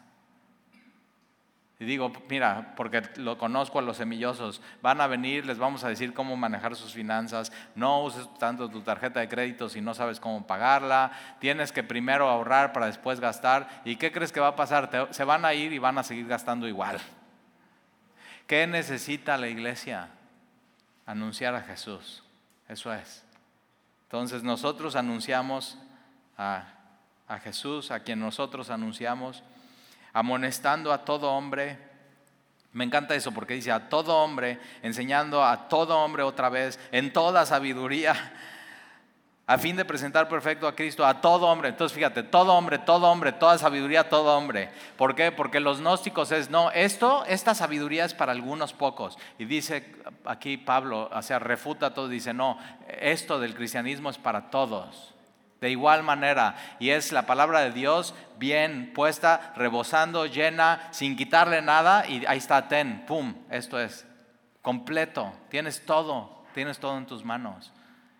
Y digo, mira, porque lo conozco a los semillosos, van a venir, les vamos a decir cómo manejar sus finanzas, no uses tanto tu tarjeta de crédito si no sabes cómo pagarla, tienes que primero ahorrar para después gastar. ¿Y qué crees que va a pasar? se van a ir y van a seguir gastando igual. ¿Qué necesita la iglesia? Anunciar a Jesús. Eso es. Entonces nosotros anunciamos a, Jesús, a quien nosotros anunciamos amonestando a todo hombre. Me encanta eso porque dice a todo hombre, enseñando a todo hombre otra vez, en toda sabiduría, a fin de presentar perfecto a Cristo, a todo hombre. Entonces fíjate, todo hombre, todo hombre, toda sabiduría, todo hombre. ¿Por qué? Porque los gnósticos es, no, esto, esta sabiduría es para algunos pocos. Y dice aquí Pablo, o sea, refuta todo, dice, no, esto del cristianismo es para todos de igual manera. Y es la palabra de Dios bien puesta, rebosando, llena, sin quitarle nada. Y ahí está, ten, pum, esto es completo. Tienes todo, tienes todo en tus manos.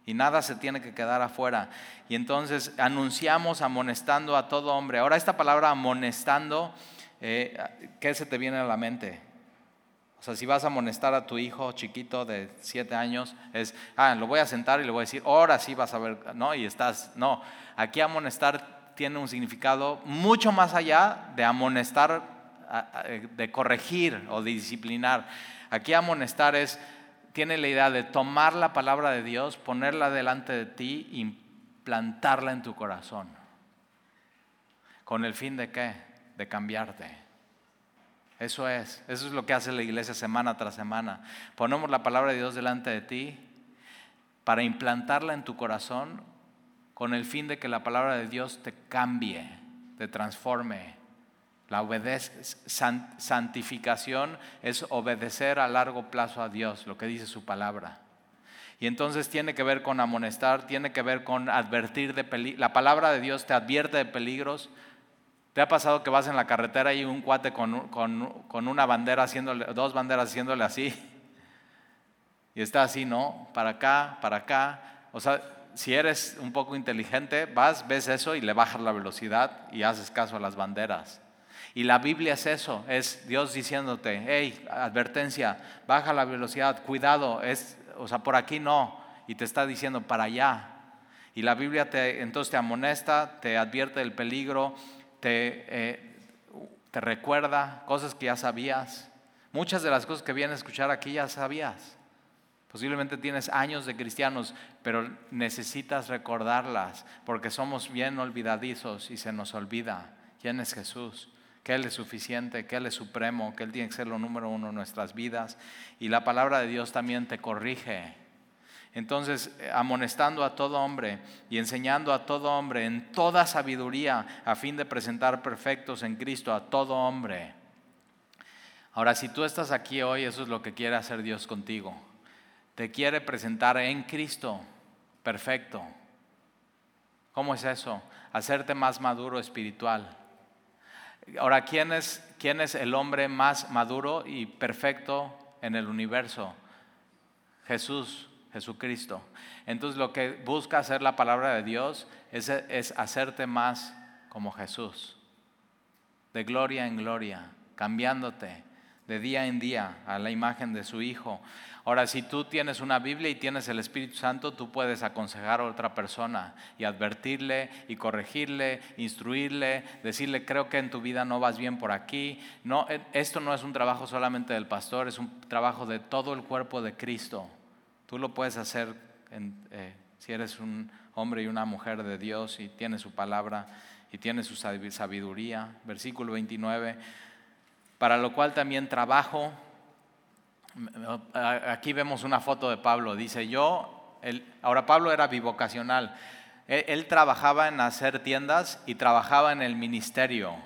Y nada se tiene que quedar afuera. Y entonces anunciamos amonestando a todo hombre. Ahora esta palabra amonestando, eh, ¿qué se te viene a la mente? O sea, si vas a amonestar a tu hijo chiquito de siete años, es, ah, lo voy a sentar y le voy a decir, ahora sí vas a ver, no, y estás, no. Aquí amonestar tiene un significado mucho más allá de amonestar, de corregir o de disciplinar. Aquí amonestar es, tiene la idea de tomar la palabra de Dios, ponerla delante de ti, implantarla en tu corazón. ¿Con el fin de qué? De cambiarte. Eso es, eso es lo que hace la iglesia semana tras semana. Ponemos la palabra de Dios delante de ti para implantarla en tu corazón con el fin de que la palabra de Dios te cambie, te transforme. La santificación es obedecer a largo plazo a Dios, lo que dice su palabra. Y entonces tiene que ver con amonestar, tiene que ver con advertir de peligros. La palabra de Dios te advierte de peligros, ¿Te ha pasado que vas en la carretera y un cuate con, una bandera haciéndole, dos banderas haciéndole así? Y está así, ¿no? Para acá, para acá. O sea, si eres un poco inteligente, vas, ves eso y le bajas la velocidad y haces caso a las banderas. Y la Biblia es eso, es Dios diciéndote, hey, advertencia, baja la velocidad, cuidado, es, o sea, por aquí no, y te está diciendo para allá. Y la Biblia te, entonces te amonesta, te advierte del peligro, eh, te, recuerda cosas que ya sabías. Muchas de las cosas que vienes a escuchar aquí ya sabías. Posiblemente tienes años de cristianos, pero necesitas recordarlas porque somos bien olvidadizos y se nos olvida quién es Jesús, que Él es suficiente, que Él es supremo, que Él tiene que ser lo número uno en nuestras vidas. Y la palabra de Dios también te corrige entonces, amonestando a todo hombre y enseñando a todo hombre en toda sabiduría a fin de presentar perfectos en Cristo a todo hombre. Ahora, si tú estás aquí hoy, eso es lo que quiere hacer Dios contigo. Te quiere presentar en Cristo perfecto. ¿Cómo es eso? Hacerte más maduro espiritual. Ahora, ¿quién es, quién es el hombre más maduro y perfecto en el universo? Jesús. Jesucristo. Entonces lo que busca hacer la palabra de Dios es, es hacerte más como Jesús, de gloria en gloria, cambiándote de día en día a la imagen de su Hijo. Ahora, si tú tienes una Biblia y tienes el Espíritu Santo, tú puedes aconsejar a otra persona y advertirle y corregirle, instruirle, decirle, creo que en tu vida no vas bien por aquí. No, esto no es un trabajo solamente del pastor, es un trabajo de todo el cuerpo de Cristo Tú lo puedes hacer eh, si eres un hombre y una mujer de Dios y tienes su palabra y tienes su sabiduría. Versículo 29, para lo cual también trabajo. Aquí vemos una foto de Pablo. Dice, yo, ahora Pablo era bivocacional. él trabajaba en hacer tiendas y trabajaba en el ministerio.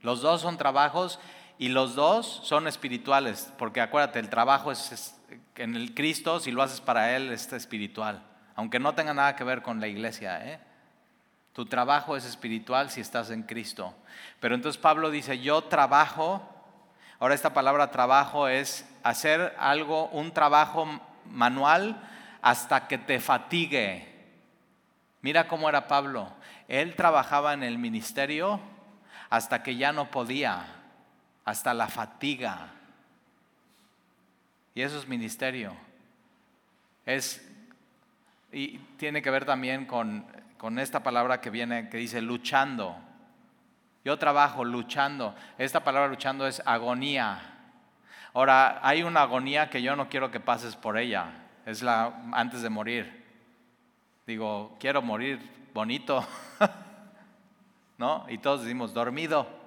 Los dos son trabajos y los dos son espirituales, porque acuérdate, el trabajo es, en el Cristo, si lo haces para Él, es espiritual, aunque no tenga nada que ver con la iglesia. ¿eh? Tu trabajo es espiritual si estás en Cristo. Pero entonces Pablo dice, yo trabajo, ahora esta palabra trabajo es hacer algo, un trabajo manual hasta que te fatigue. Mira cómo era Pablo. Él trabajaba en el ministerio hasta que ya no podía hasta la fatiga. Y eso es ministerio. Es, y tiene que ver también con, con esta palabra que viene, que dice luchando. Yo trabajo luchando. Esta palabra luchando es agonía. Ahora, hay una agonía que yo no quiero que pases por ella. Es la antes de morir. Digo, quiero morir bonito. [LAUGHS] ¿No? Y todos decimos, dormido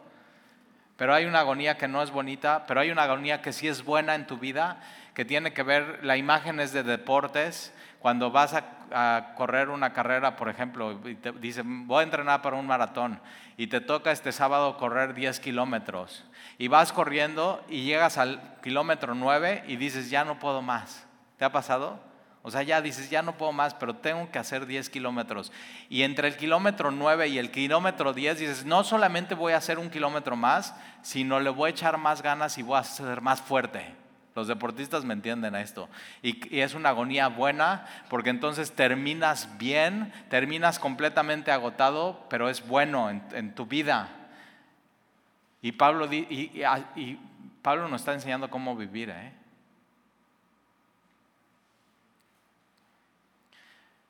pero hay una agonía que no es bonita, pero hay una agonía que sí es buena en tu vida, que tiene que ver, la imagen es de deportes, cuando vas a, correr una carrera, por ejemplo, y te dicen, voy a entrenar para un maratón, y te toca este sábado correr 10 kilómetros, y vas corriendo y llegas al kilómetro 9 y dices, ya no puedo más. ¿Te ha pasado? O sea, ya dices, ya no puedo más, pero tengo que hacer 10 kilómetros. Y entre el kilómetro 9 y el kilómetro 10 dices, no solamente voy a hacer un kilómetro más, sino le voy a echar más ganas y voy a ser más fuerte. Los deportistas me entienden a esto. Y, es una agonía buena porque entonces terminas bien, terminas completamente agotado, pero es bueno en, tu vida. Y Pablo, y, y Pablo nos está enseñando cómo vivir. ¿eh?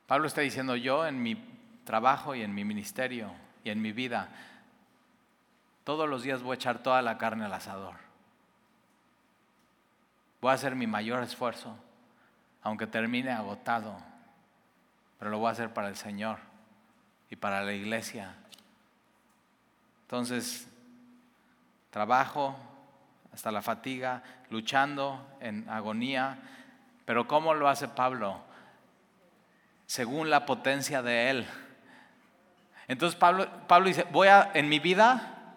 Pablo está diciendo, yo en mi trabajo y en mi ministerio y en mi vida, todos los días voy a echar toda la carne al asador. Voy a hacer mi mayor esfuerzo, aunque termine agotado, pero lo voy a hacer para el Señor y para la iglesia. Entonces, trabajo hasta la fatiga, luchando en agonía, pero ¿cómo lo hace Pablo? según la potencia de Él. Entonces Pablo, dice, voy a, en mi vida,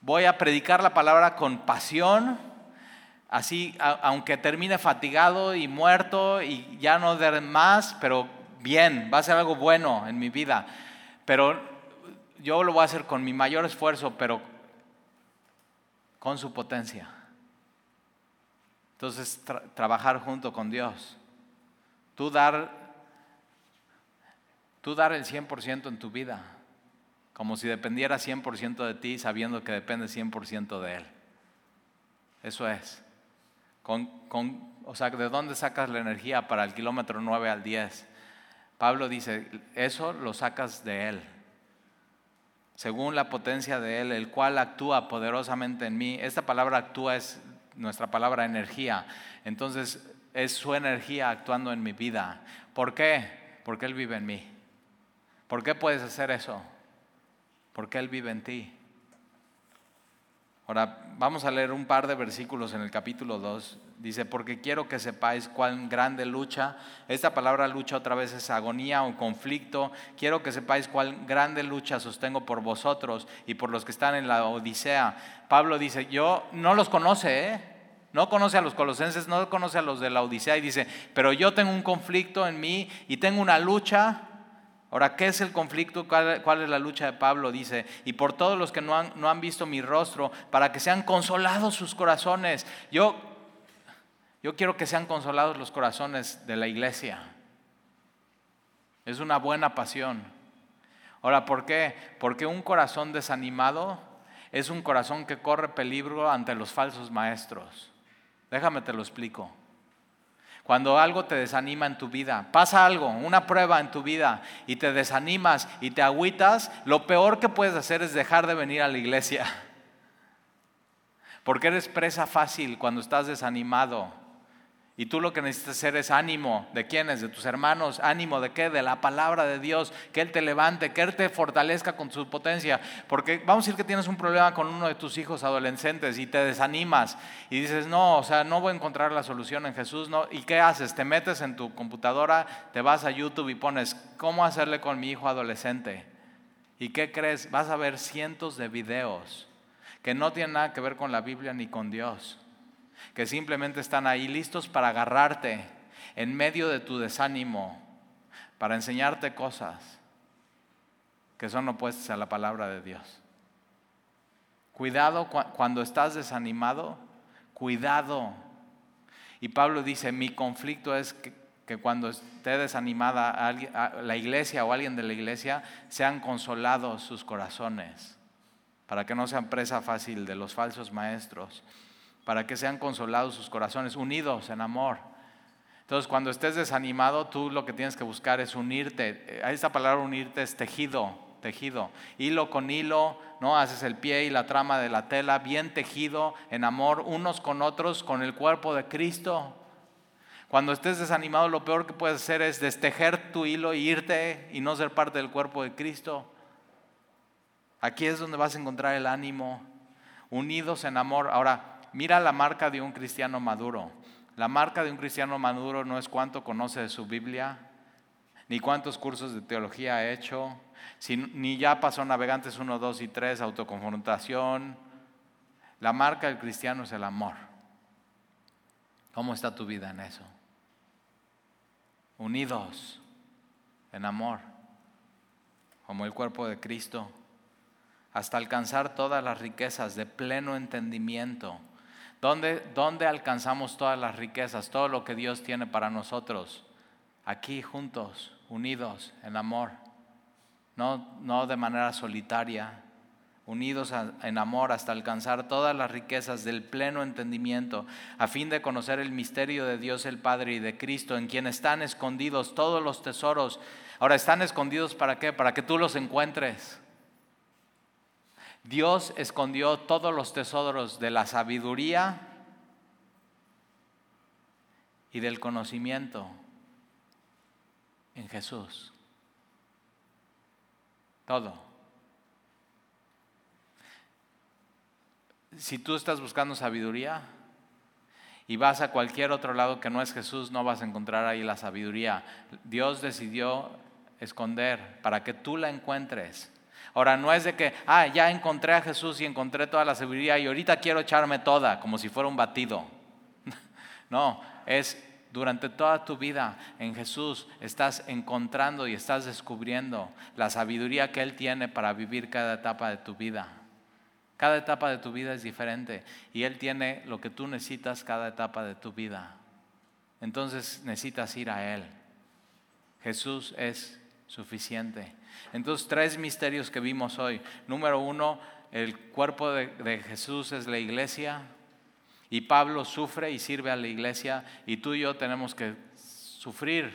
voy a predicar la palabra con pasión, así, aunque termine fatigado y muerto y ya no de más, pero bien, va a ser algo bueno en mi vida. Pero yo lo voy a hacer con mi mayor esfuerzo, pero con su potencia. Entonces, trabajar junto con Dios. Tú dar Tú dar el 100% en tu vida, como si dependiera 100% de ti, sabiendo que depende 100% de Él. Eso es. Con, o sea, ¿de dónde sacas la energía para el kilómetro 9 al 10? Pablo dice, eso lo sacas de Él. Según la potencia de Él, el cual actúa poderosamente en mí. Esta palabra actúa es nuestra palabra energía. Entonces, es su energía actuando en mi vida. ¿Por qué? Porque Él vive en mí. ¿Por qué puedes hacer eso? Porque Él vive en ti. Ahora, vamos a leer un par de versículos en el capítulo 2. Dice, porque quiero que sepáis cuán grande lucha. Esta palabra lucha otra vez es agonía o conflicto. Quiero que sepáis cuán grande lucha sostengo por vosotros y por los que están en la Odisea. Pablo dice, yo no los conoce, ¿eh? No conoce a los colosenses, no conoce a los de la Odisea y dice, pero yo tengo un conflicto en mí y tengo una lucha Ahora, ¿qué es el conflicto? ¿Cuál, es la lucha de Pablo? Dice, y por todos los que no han, no han visto mi rostro, para que sean consolados sus corazones. Yo, yo quiero que sean consolados los corazones de la iglesia. Es una buena pasión. Ahora, ¿por qué? Porque un corazón desanimado es un corazón que corre peligro ante los falsos maestros. Déjame te lo explico. Cuando algo te desanima en tu vida, pasa algo, una prueba en tu vida y te desanimas y te agüitas, lo peor que puedes hacer es dejar de venir a la iglesia. [LAUGHS] Porque eres presa fácil cuando estás desanimado Y tú lo que necesitas hacer es ánimo. ¿De quiénes? De tus hermanos. ¿Ánimo de qué? De la palabra de Dios. Que Él te levante, que Él te fortalezca con su potencia. Porque vamos a decir que tienes un problema con uno de tus hijos adolescentes y te desanimas y dices, no, o sea, no voy a encontrar la solución en Jesús. No. ¿Y qué haces? Te metes en tu computadora, te vas a YouTube y pones, ¿cómo hacerle con mi hijo adolescente? ¿Y qué crees? Vas a ver cientos de videos que no tienen nada que ver con la Biblia ni con Dios que simplemente están ahí listos para agarrarte en medio de tu desánimo, para enseñarte cosas que son opuestas a la palabra de Dios. Cuidado cuando estás desanimado, cuidado. Y Pablo dice, mi conflicto es que, cuando esté desanimada la iglesia o alguien de la iglesia, sean consolados sus corazones, para que no sean presa fácil de los falsos maestros para que sean consolados sus corazones, unidos en amor. Entonces, cuando estés desanimado, tú lo que tienes que buscar es unirte. Esta palabra unirte es tejido, tejido. Hilo con hilo, ¿no? Haces el pie y la trama de la tela bien tejido en amor unos con otros, con el cuerpo de Cristo. Cuando estés desanimado, lo peor que puedes hacer es destejer tu hilo e irte y no ser parte del cuerpo de Cristo. Aquí es donde vas a encontrar el ánimo, unidos en amor. Ahora, mira la marca de un cristiano maduro. La marca de un cristiano maduro no es cuánto conoce de su Biblia, ni cuántos cursos de teología ha hecho, ni ya pasó Navegantes 1, 2 y 3, autoconfrontación. La marca del cristiano es el amor. ¿Cómo está tu vida en eso? Unidos en amor, como el cuerpo de Cristo, hasta alcanzar todas las riquezas de pleno entendimiento ¿Dónde, alcanzamos todas las riquezas, todo lo que Dios tiene para nosotros? Aquí juntos, unidos en amor, no, no de manera solitaria, unidos en amor hasta alcanzar todas las riquezas del pleno entendimiento, a fin de conocer el misterio de Dios el Padre y de Cristo, en quien están escondidos todos los tesoros. Ahora, ¿están escondidos para qué? Para que tú los encuentres. Dios escondió todos los tesoros de la sabiduría y del conocimiento en Jesús. Todo. Si tú estás buscando sabiduría y vas a cualquier otro lado que no es Jesús, no vas a encontrar ahí la sabiduría. Dios decidió esconder para que tú la encuentres. Ahora, no es de que, ah, ya encontré a Jesús y encontré toda la sabiduría y ahorita quiero echarme toda, como si fuera un batido. [LAUGHS] no, es durante toda tu vida en Jesús estás encontrando y estás descubriendo la sabiduría que Él tiene para vivir cada etapa de tu vida. Cada etapa de tu vida es diferente y Él tiene lo que tú necesitas cada etapa de tu vida. Entonces necesitas ir a Él. Jesús es suficiente. Entonces, tres misterios que vimos hoy. Número uno, el cuerpo de, Jesús es la iglesia y Pablo sufre y sirve a la iglesia y tú y yo tenemos que sufrir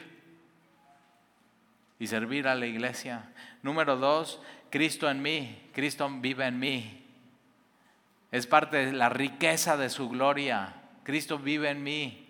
y servir a la iglesia. Número dos, Cristo en mí, Cristo vive en mí. Es parte de la riqueza de su gloria. Cristo vive en mí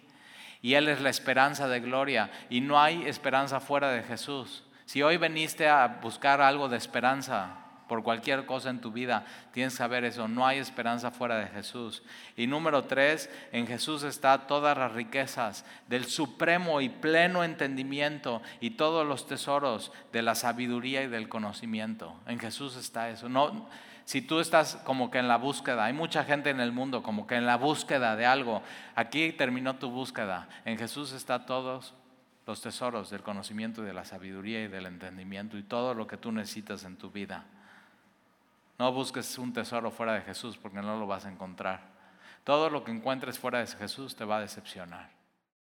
y Él es la esperanza de gloria y no hay esperanza fuera de Jesús. Si hoy veniste a buscar algo de esperanza por cualquier cosa en tu vida, tienes que saber eso, no hay esperanza fuera de Jesús. Y número tres, en Jesús está todas las riquezas del supremo y pleno entendimiento y todos los tesoros de la sabiduría y del conocimiento. En Jesús está eso. No, si tú estás como que en la búsqueda, hay mucha gente en el mundo como que en la búsqueda de algo, aquí terminó tu búsqueda. En Jesús está todos los tesoros del conocimiento y de la sabiduría y del entendimiento y todo lo que tú necesitas en tu vida. No busques un tesoro fuera de Jesús porque no lo vas a encontrar. Todo lo que encuentres fuera de Jesús te va a decepcionar.